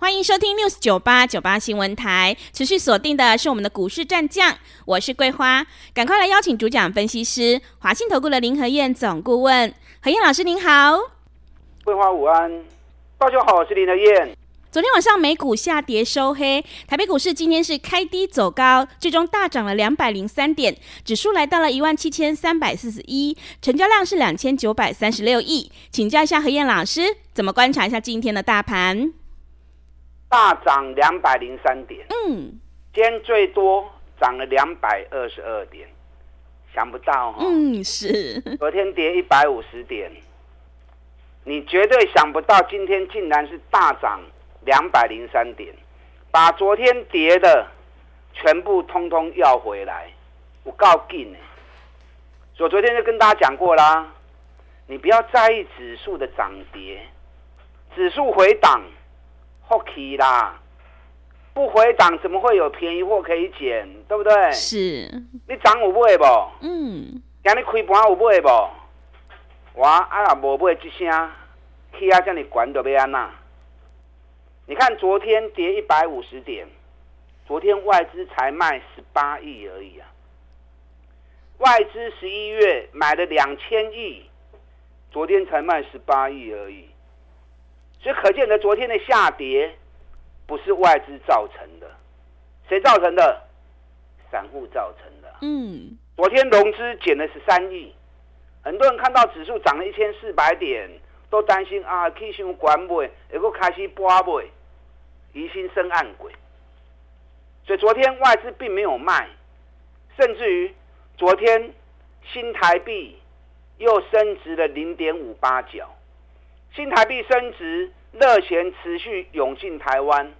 欢迎收听 News 九八九八新闻台，持续锁定的是我们的股市战将，我是桂花，赶快来邀请主讲分析师华信投顾的林和燕总顾问，何燕老师您好，桂花午安，大家好，我是林和燕。昨天晚上美股下跌收黑，台北股市今天是开低走高，最终大涨了两百零三点，指数来到了一万七千三百四十一，成交量是两千九百三十六亿，请教一下何燕老师，怎么观察一下今天的大盘？大涨两百零三点，嗯，今天最多涨了两百二十二点，想不到哈，嗯，是，昨天跌一百五十点，你绝对想不到今天竟然是大涨两百零三点，把昨天跌的全部通通要回来，我告诉你，所以昨天就跟大家讲过啦，你不要在意指数的涨跌，指数回档。不起啦，不回档怎么会有便宜货可以捡？对不对？是。你涨有买不？嗯。今日开盘有买不？我啊若无买一声，气啊这么悬都要安那？你看昨天跌一百五十点，昨天外资才卖十八亿而已啊。外资十一月买了两千亿，昨天才卖十八亿而已。所以可见的，昨天的下跌不是外资造成的，谁造成的？散户造成的。嗯，昨天融资减了十三亿，很多人看到指数涨了一千四百点，都担心啊，气象管委能够开始拨尾，疑心生暗鬼。所以昨天外资并没有卖，甚至于昨天新台币又升值了零点五八角。新台币升值，热钱持续涌进台湾。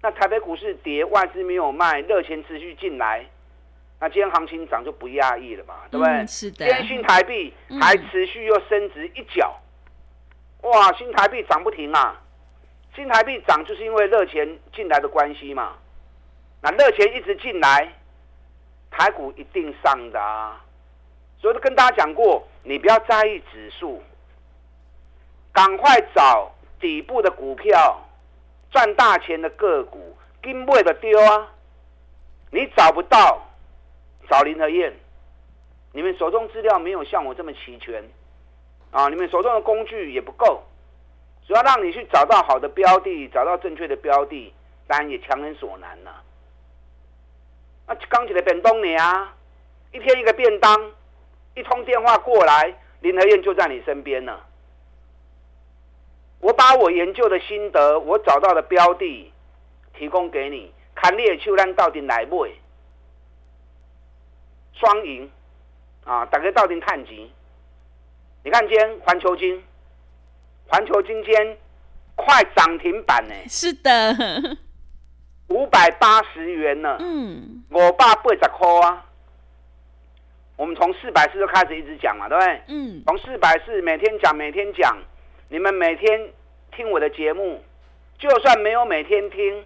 那台北股市跌，外资没有卖，热钱持续进来，那今天行情涨就不讶异了嘛，对不对？嗯、是的。今天新台币还持续又升值一角，嗯、哇，新台币涨不停啊！新台币涨就是因为热钱进来的关系嘛。那热钱一直进来，台股一定上的啊。所以都跟大家讲过，你不要在意指数。赶快找底部的股票，赚大钱的个股，跟不的丢啊！你找不到，找林和燕。你们手中资料没有像我这么齐全啊！你们手中的工具也不够，主要让你去找到好的标的，找到正确的标的，当然也强人所难了。那刚起来本东你啊，一天一个便当，一通电话过来，林和燕就在你身边了。我把我研究的心得，我找到的标的，提供给你。看猎秋兰到底来不？双赢啊！大家到底探级？你看今天环球金，环球金今天快涨停板呢。是的，五百八十元呢。嗯，五百八十块啊。我们从四百四就开始一直讲嘛，对不对？嗯。从四百四每天讲，每天讲。你们每天听我的节目，就算没有每天听，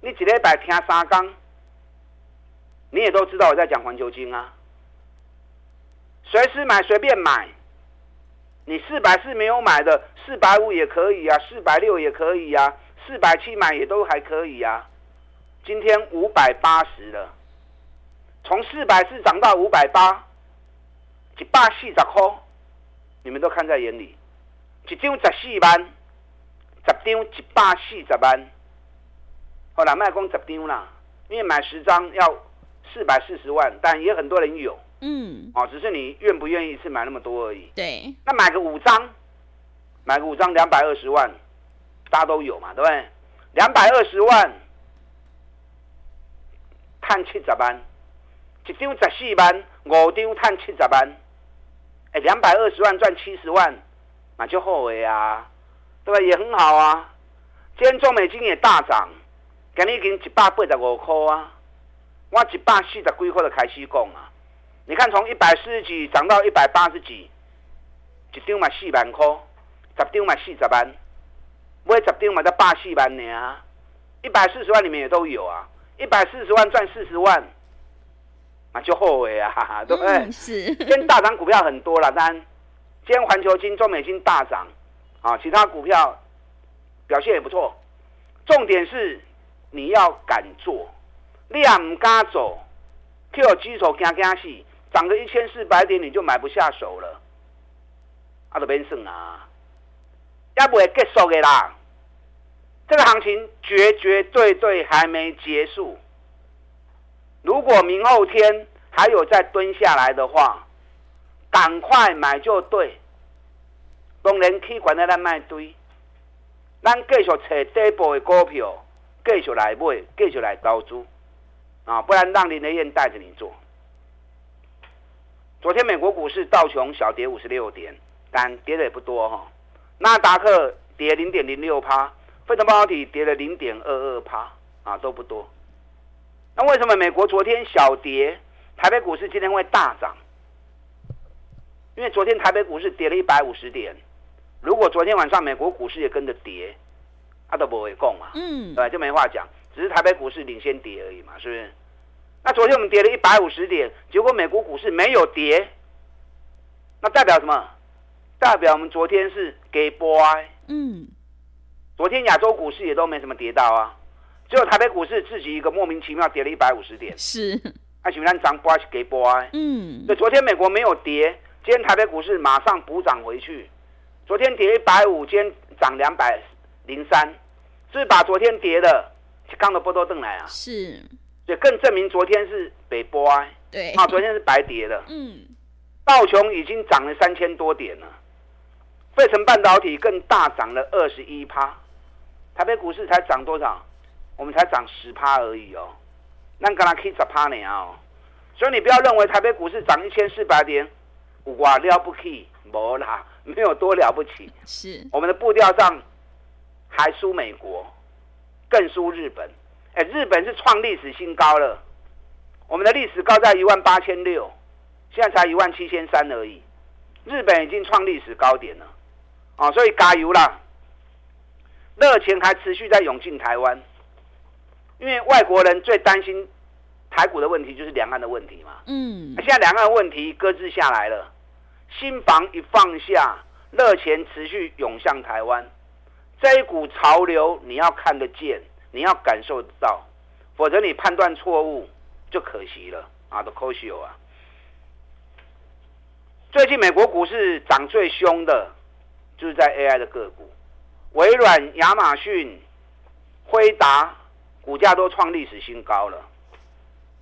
你一礼拜听三缸，你也都知道我在讲环球晶啊。随时买，随便买。你四百四没有买的，四百五也可以啊，四百六也可以啊，四百七买也都还可以啊。今天五百八十了，从四百四涨到五百八，一百四十块，你们都看在眼里。一张十四万，十张一百四十万。好啦卖光十张啦，因为买十张要四百四十万，但也很多人有。嗯，哦，只是你愿不愿意一次买那么多而已。对。那买个五张，买个五张两百二十万，大家都有嘛，对不对？两百二十万，赚七十万，一张十四万，五张赚七十万。哎，两百二十万赚七十万。那就后悔啊，对吧？也很好啊。今天中美金也大涨，今日已经一百八十五块啊。我一百四十几块就开始讲啊。你看从一百四十几涨到一百八十几，一张嘛四万块，十张嘛四十万，买十张嘛才八四万呢啊，一百四十万里面也都有啊，一百四十万赚四十万，那就后悔啊，哈哈，对不对？嗯、是。今天大涨股票很多了，当然，今天环球金、中美金大涨，啊，其他股票表现也不错，重点是你要敢做，你也唔敢走，Q 基础惊惊死。涨个一千四百点，你就买不下手了，啊，都别算啊，要不会结束的啦。这个行情绝绝对对还没结束。如果明后天还有再蹲下来的话，赶快买就对。当然可以管在那卖堆，咱继续找底部的股票，继续来买，继续来投资啊，不然让林德燕带着你做。昨天美国股市道琼小跌五十六点，但跌的也不多哈。纳达克跌零点零六趴，费城半导体跌了零点二二趴，啊都不多。那为什么美国昨天小跌，台北股市今天会大涨？因为昨天台北股市跌了一百五十点，如果昨天晚上美国股市也跟着跌，阿都不会供嘛，嗯，对，就没话讲，只是台北股市领先跌而已嘛，是不是？那昨天我们跌了一百五十点，结果美国股市没有跌，那代表什么？代表我们昨天是给波哀。嗯，昨天亚洲股市也都没什么跌到啊，只有台北股市自己一个莫名其妙跌了一百五十点。是，那请问涨波是给波哀？嗯，对，昨天美国没有跌，今天台北股市马上补涨回去。昨天跌一百五，今天涨两百零三，是把昨天跌的刚的波都登来啊？是。也更证明昨天是北波啊，对，啊，昨天是白跌的。嗯，道琼已经涨了三千多点了，费城半导体更大涨了二十一趴，台北股市才涨多少？我们才涨十趴而已哦，那刚刚可以十趴呢哦，所以你不要认为台北股市涨一千四百点，哇了不起，没啦，没有多了不起，是我们的步调上还输美国，更输日本。哎，日本是创历史新高了，我们的历史高在一万八千六，现在才一万七千三而已。日本已经创历史高点了，啊，所以加油啦！热钱还持续在涌进台湾，因为外国人最担心台股的问题就是两岸的问题嘛。嗯，现在两岸问题搁置下来了，新房一放下，热钱持续涌向台湾，这一股潮流你要看得见。你要感受得到，否则你判断错误就可惜了啊！都可惜啊！最近美国股市涨最凶的，就是在 AI 的个股，微软、亚马逊、辉达股价都创历史新高了。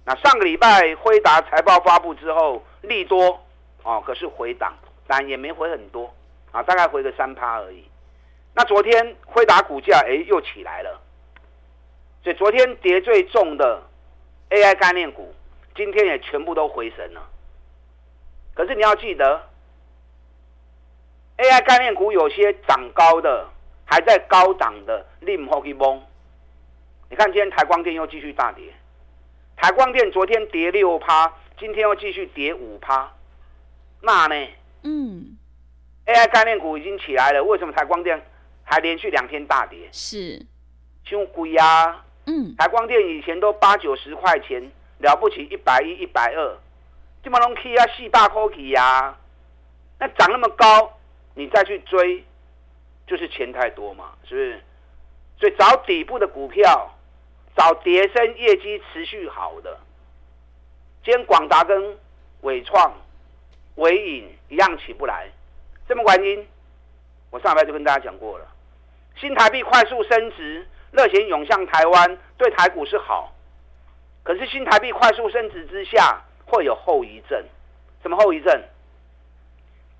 那上个礼拜辉达财报发布之后，利多哦，可是回档，但也没回很多啊，大概回个三趴而已。那昨天辉达股价哎又起来了。所以昨天跌最重的 AI 概念股，今天也全部都回神了。可是你要记得，AI 概念股有些涨高的，还在高档的，你唔好去懵。你看今天台光电又继续大跌，台光电昨天跌六趴，今天又继续跌五趴，那呢？嗯，AI 概念股已经起来了，为什么台光电还连续两天大跌？是，太贵啊！嗯，台光电以前都八九十块钱，了不起一百一、一百二，这么容易啊，四大口气呀，那涨那么高，你再去追，就是钱太多嘛，是不是？所以找底部的股票，找跌升业绩持续好的，今天广达跟伟创、尾影一样起不来，什么原因？我上礼拜就跟大家讲过了，新台币快速升值。热钱涌向台湾，对台股是好，可是新台币快速升值之下，会有后遗症。什么后遗症？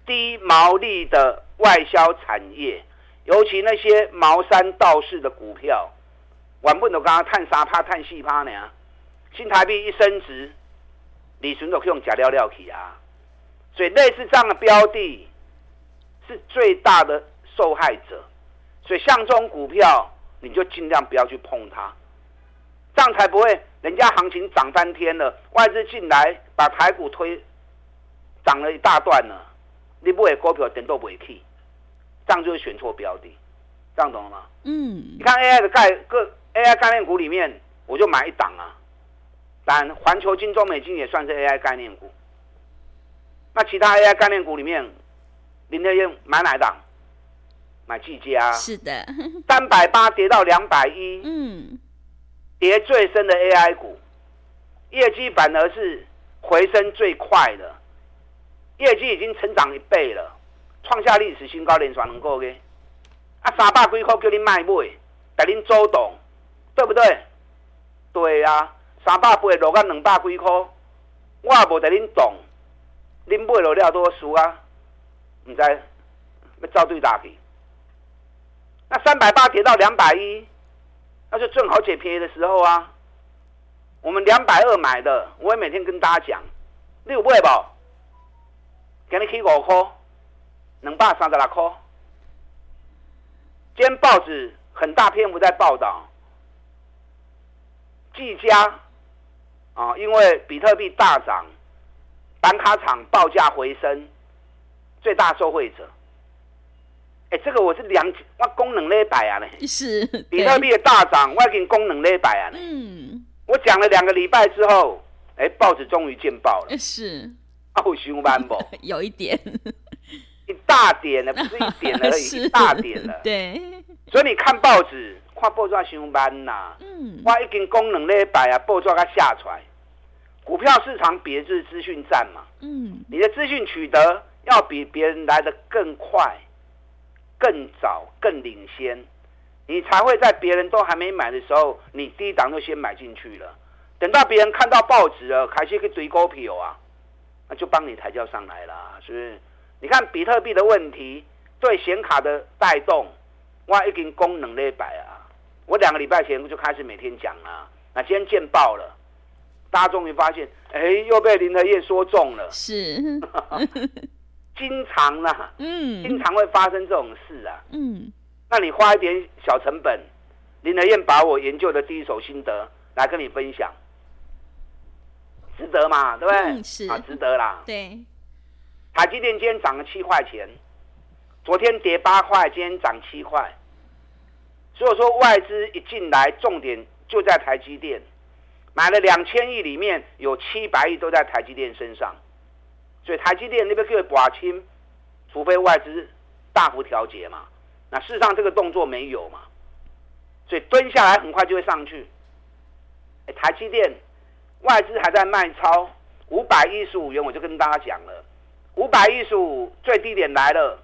低毛利的外销产业，尤其那些毛山道士的股票，玩不懂刚刚探三趴、探四趴呢？新台币一升值，你选择用假料料起啊！所以类似这样的标的，是最大的受害者。所以像这种股票。你就尽量不要去碰它，这样才不会人家行情涨翻天了，外资进来把台股推涨了一大段了，你不会股票点都不会去，这样就是选错标的，这样懂了吗？嗯，你看 AI 的概各 AI 概念股里面，我就买一档啊，但环球金、中美金也算是 AI 概念股。那其他 AI 概念股里面，林德燕买哪一档？买技嘉。是的，三百八跌到两百一，嗯，跌最深的 AI 股，业绩反而是回升最快的，业绩已经成长一倍了，创下历史新高，连续两个月。啊，三百几块叫你卖买，带恁周董，对不对？对啊，三百八落到两百几块，我也无带恁动，恁买落了多输啊，唔知要照对打去。那三百八跌到两百一，那就正好捡便宜的时候啊。我们两百二买的，我也每天跟大家讲，你有买无？给你起五块，两百三十六块。今天报纸很大篇幅在报道，技嘉啊，因为比特币大涨，板卡厂报价回升，最大受惠者。哎，这个我是两我功能礼拜啊呢，是比特币的大涨，我已经功能礼拜啊呢。嗯，我讲了两个礼拜之后，哎，报纸终于见报了。是，好凶班不？有一点，一大点了，不是一点而已，大点了。对。所以你看报纸，看报纸上班呐。嗯。我已经功能礼拜啊，报纸它下出来。股票市场比的就是资讯战嘛。嗯。你的资讯取得要比别人来的更快。更早、更领先，你才会在别人都还没买的时候，你第一档就先买进去了。等到别人看到报纸了，开始去追高票啊，那就帮你抬轿上来了，是不是？你看比特币的问题对显卡的带动，哇，已经功能了一百啊！我两个礼拜前就开始每天讲了，那今天见报了，大家终于发现，哎，又被林德燕说中了，是。经常啦、啊，嗯，经常会发生这种事啊，嗯，那你花一点小成本，林德燕把我研究的第一手心得来跟你分享，值得嘛？对不对？嗯、是啊，值得啦。对，台积电今天涨了七块钱，昨天跌八块，今天涨七块，所以说外资一进来，重点就在台积电，买了两千亿，里面有七百亿都在台积电身上。所以台积电那边可以拔清，除非外资大幅调节嘛。那事实上这个动作没有嘛，所以蹲下来很快就会上去。台积电外资还在卖超五百一十五元，我就跟大家讲了，五百一十五最低点来了，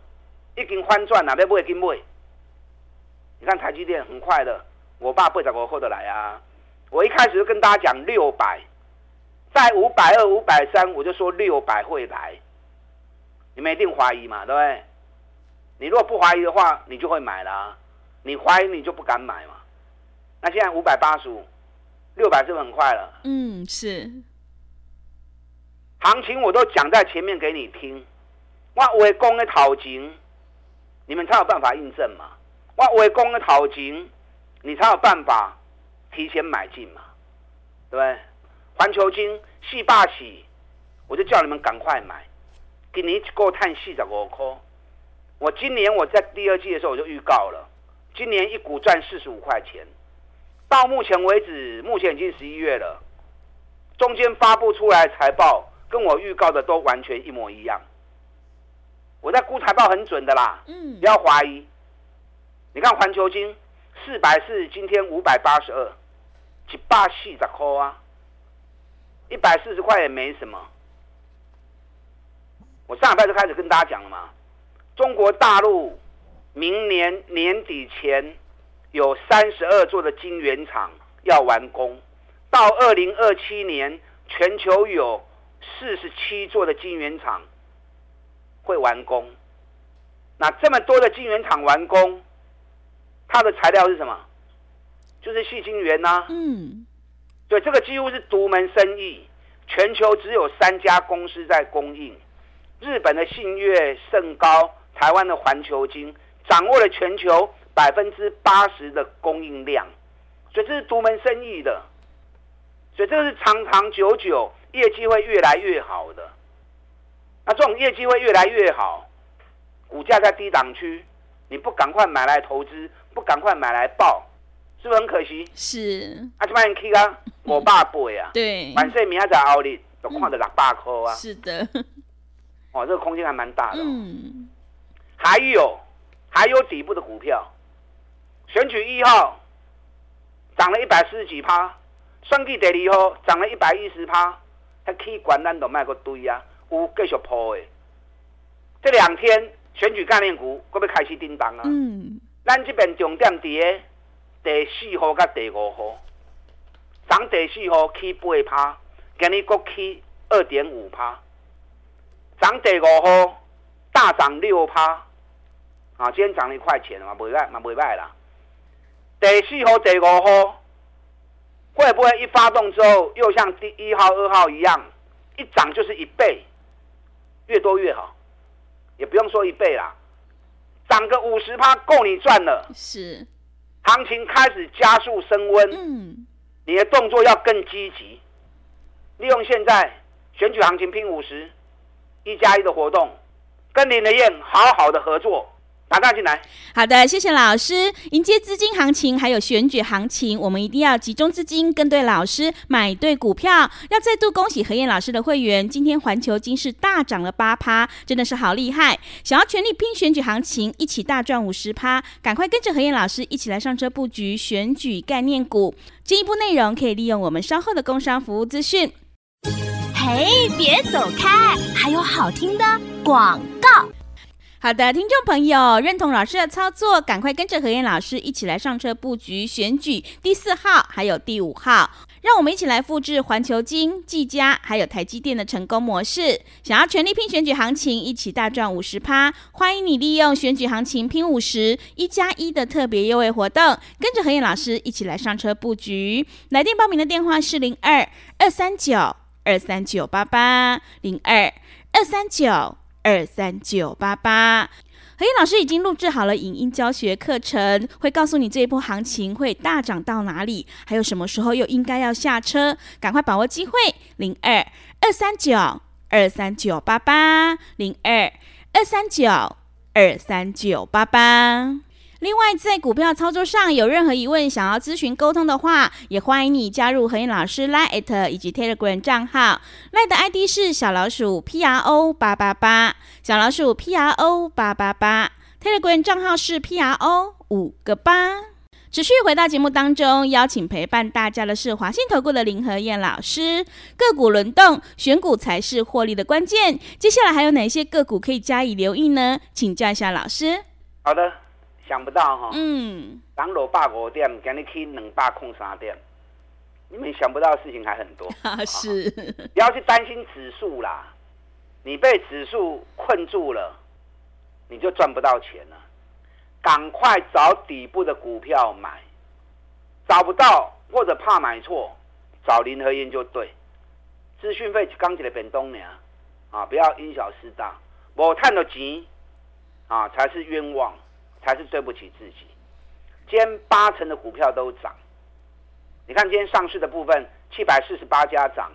已经翻转了，要不会跟不？你看台积电很快的，我爸不找我后的来啊。我一开始就跟大家讲六百。在五百二、五百三，我就说六百会来，你们一定怀疑嘛，对不对？你如果不怀疑的话，你就会买了；你怀疑，你就不敢买嘛。那现在五百八十五，六百是不是很快了？嗯，是。行情我都讲在前面给你听，我围攻的讨情，你们才有办法印证嘛。我围攻的讨情，你才有办法提前买进嘛，对不对？环球金四百四，我就叫你们赶快买。给你一个碳四十五块，我今年我在第二季的时候我就预告了，今年一股赚四十五块钱。到目前为止，目前已经十一月了，中间发布出来财报跟我预告的都完全一模一样。我在估财报很准的啦，嗯，不要怀疑。你看环球金四百四，今天五百八十二，一百四十块啊。一百四十块也没什么。我上礼拜就开始跟大家讲了嘛，中国大陆明年年底前有三十二座的晶圆厂要完工，到二零二七年全球有四十七座的晶圆厂会完工。那这么多的晶圆厂完工，它的材料是什么？就是细晶圆呐。嗯。对，这个几乎是独门生意，全球只有三家公司在供应。日本的信越、盛高，台湾的环球金，掌握了全球百分之八十的供应量，所以这是独门生意的，所以这个是长长久久，业绩会越来越好的。那这种业绩会越来越好，股价在低档区，你不赶快买来投资，不赶快买来抱，是不是很可惜？是。啊，这边去啊，五百倍啊。对。万岁，明仔载奥利都看到六百块啊。是的。哦，这个空间还蛮大的。嗯。还有，还有底部的股票，选举一号涨了一百四十几趴，选举第二号涨了一百一十趴，还可以管咱都卖个堆啊，有继续抛的。这两天选举概念股会不会开始叮当啊？嗯。咱这边重点在第四号甲第五号，涨第四号起八趴，今日国起二点五趴，涨第五号大涨六趴。啊，今天涨了一块钱嘛，没卖嘛，没卖啦。第四号、第五号会不会一发动之后，又像第一号、二号一样，一涨就是一倍，越多越好，也不用说一倍啦，涨个五十趴够你赚了。是，行情开始加速升温，嗯，你的动作要更积极，利用现在选举行情拼五十一加一的活动，跟林德燕好好的合作。打大进来，好的，谢谢老师。迎接资金行情，还有选举行情，我们一定要集中资金，跟对老师，买对股票。要再度恭喜何燕老师的会员，今天环球金是大涨了八趴，真的是好厉害。想要全力拼选举行情，一起大赚五十趴，赶快跟着何燕老师一起来上车布局选举概念股。进一步内容可以利用我们稍后的工商服务资讯。嘿，别走开，还有好听的广告。好的，听众朋友，认同老师的操作，赶快跟着何燕老师一起来上车布局选举第四号，还有第五号，让我们一起来复制环球金、技嘉还有台积电的成功模式。想要全力拼选举行情，一起大赚五十趴，欢迎你利用选举行情拼五十一加一的特别优惠活动，跟着何燕老师一起来上车布局。来电报名的电话是零二二三九二三九八八零二二三九。二三九八八，何燕老师已经录制好了影音教学课程，会告诉你这一波行情会大涨到哪里，还有什么时候又应该要下车，赶快把握机会。零二二三九二三九八八，零二二三九二三九八八。另外，在股票操作上有任何疑问，想要咨询沟通的话，也欢迎你加入何燕老师 Line@ 以及 Telegram 账号。Line 的 ID 是小老鼠 P R O 八八八，小老鼠 P R O 八八八。Telegram 账号是 P R O 五个八。持续回到节目当中，邀请陪伴大家的是华信投顾的林和燕老师。个股轮动，选股才是获利的关键。接下来还有哪些个股可以加以留意呢？请教一下老师。好的。想不到哈，嗯，涨六百五点，今日去两百空三点，你们想不到的事情还很多。啊，是，不要去担心指数啦，你被指数困住了，你就赚不到钱了。赶快找底部的股票买，找不到或者怕买错，找林和燕就对。资讯费刚起来变东年啊，不要因小失大，我赚到钱啊才是冤枉。才是对不起自己。今天八成的股票都涨，你看今天上市的部分七百四十八家涨，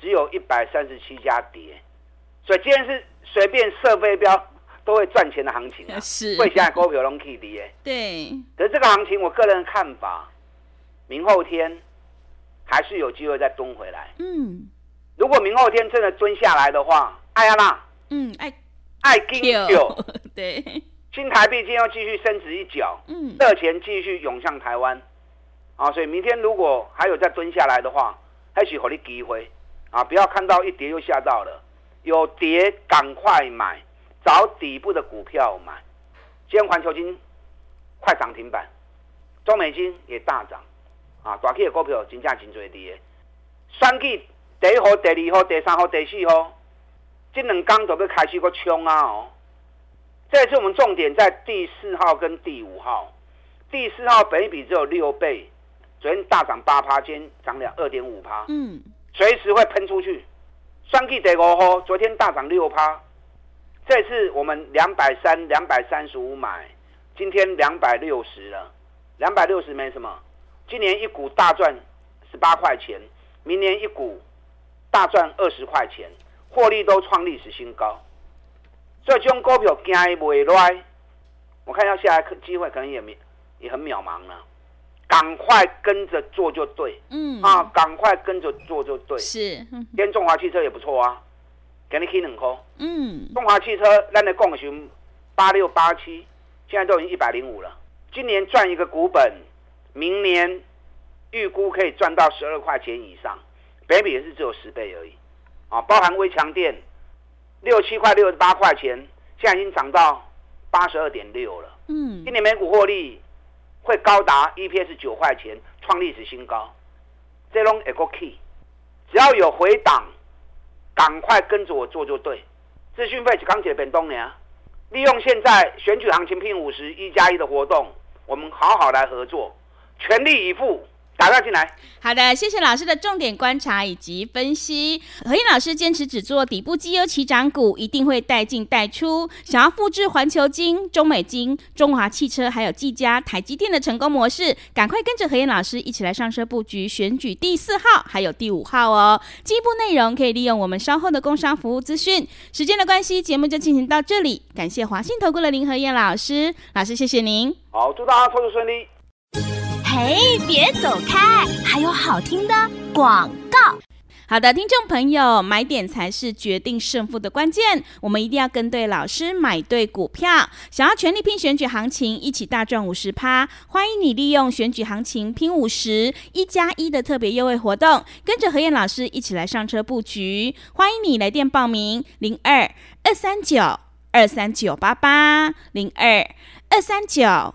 只有一百三十七家跌，所以今天是随便射飞镖都会赚钱的行情啊！是，会现在股票拢起跌。对。可是这个行情，我个人的看法，明后天还是有机会再蹲回来。嗯。如果明后天真的蹲下来的话，爱呀啦。嗯，爱爱金九。对。新台币今天要继续升值一角，嗯，热钱继续涌向台湾，啊，所以明天如果还有再蹲下来的话，还是给你机会，啊，不要看到一跌又吓到了，有跌赶快买，找底部的股票买。今天环球金快涨停板，中美金也大涨，啊，大 K 的股票金价真最低，选举第一号、第二号、第三号、第四号，这两天都要开始个冲啊哦。这次我们重点在第四号跟第五号。第四号本一比只有六倍，昨天大涨八趴，今天涨了二点五趴。嗯，随时会喷出去。双 K 第五号昨天大涨六趴，这次我们两百三、两百三十五买，今天两百六十了。两百六十没什么，今年一股大赚十八块钱，明年一股大赚二十块钱，获利都创历史新高。所以这种股票惊伊袂来，我看到下来机会可能也没也很渺茫了。赶快跟着做就对，嗯啊，赶快跟着做就对。是，今天中华汽车也不错啊，给你开两颗。嗯，中华汽车咱的共选八六八七，现在都已经一百零五了。今年赚一个股本，明年预估可以赚到十二块钱以上，北比也是只有十倍而已。啊，包含微强电六七块、六十八块钱，现在已经涨到八十二点六了。嗯，今年每股获利。会高达 EPS 九块钱，创历史新高。这种一个 key，只要有回档，赶快跟着我做就对。资讯费是刚解变动呢，利用现在选举行情拼五十一加一的活动，我们好好来合作，全力以赴。打电进来。好的，谢谢老师的重点观察以及分析。何燕老师坚持只做底部绩优起涨股，一定会带进带出。想要复制环球金、中美金、中华汽车还有技嘉、台积电的成功模式，赶快跟着何燕老师一起来上车布局选举第四号还有第五号哦。进一步内容可以利用我们稍后的工商服务资讯。时间的关系，节目就进行到这里。感谢华信投顾的林何燕老师，老师谢谢您。好，祝大家操作顺利。嘿，别走开！还有好听的广告。好的，听众朋友，买点才是决定胜负的关键。我们一定要跟对老师，买对股票。想要全力拼选举行情，一起大赚五十趴，欢迎你利用选举行情拼五十一加一的特别优惠活动，跟着何燕老师一起来上车布局。欢迎你来电报名：零二二三九二三九八八零二二三九。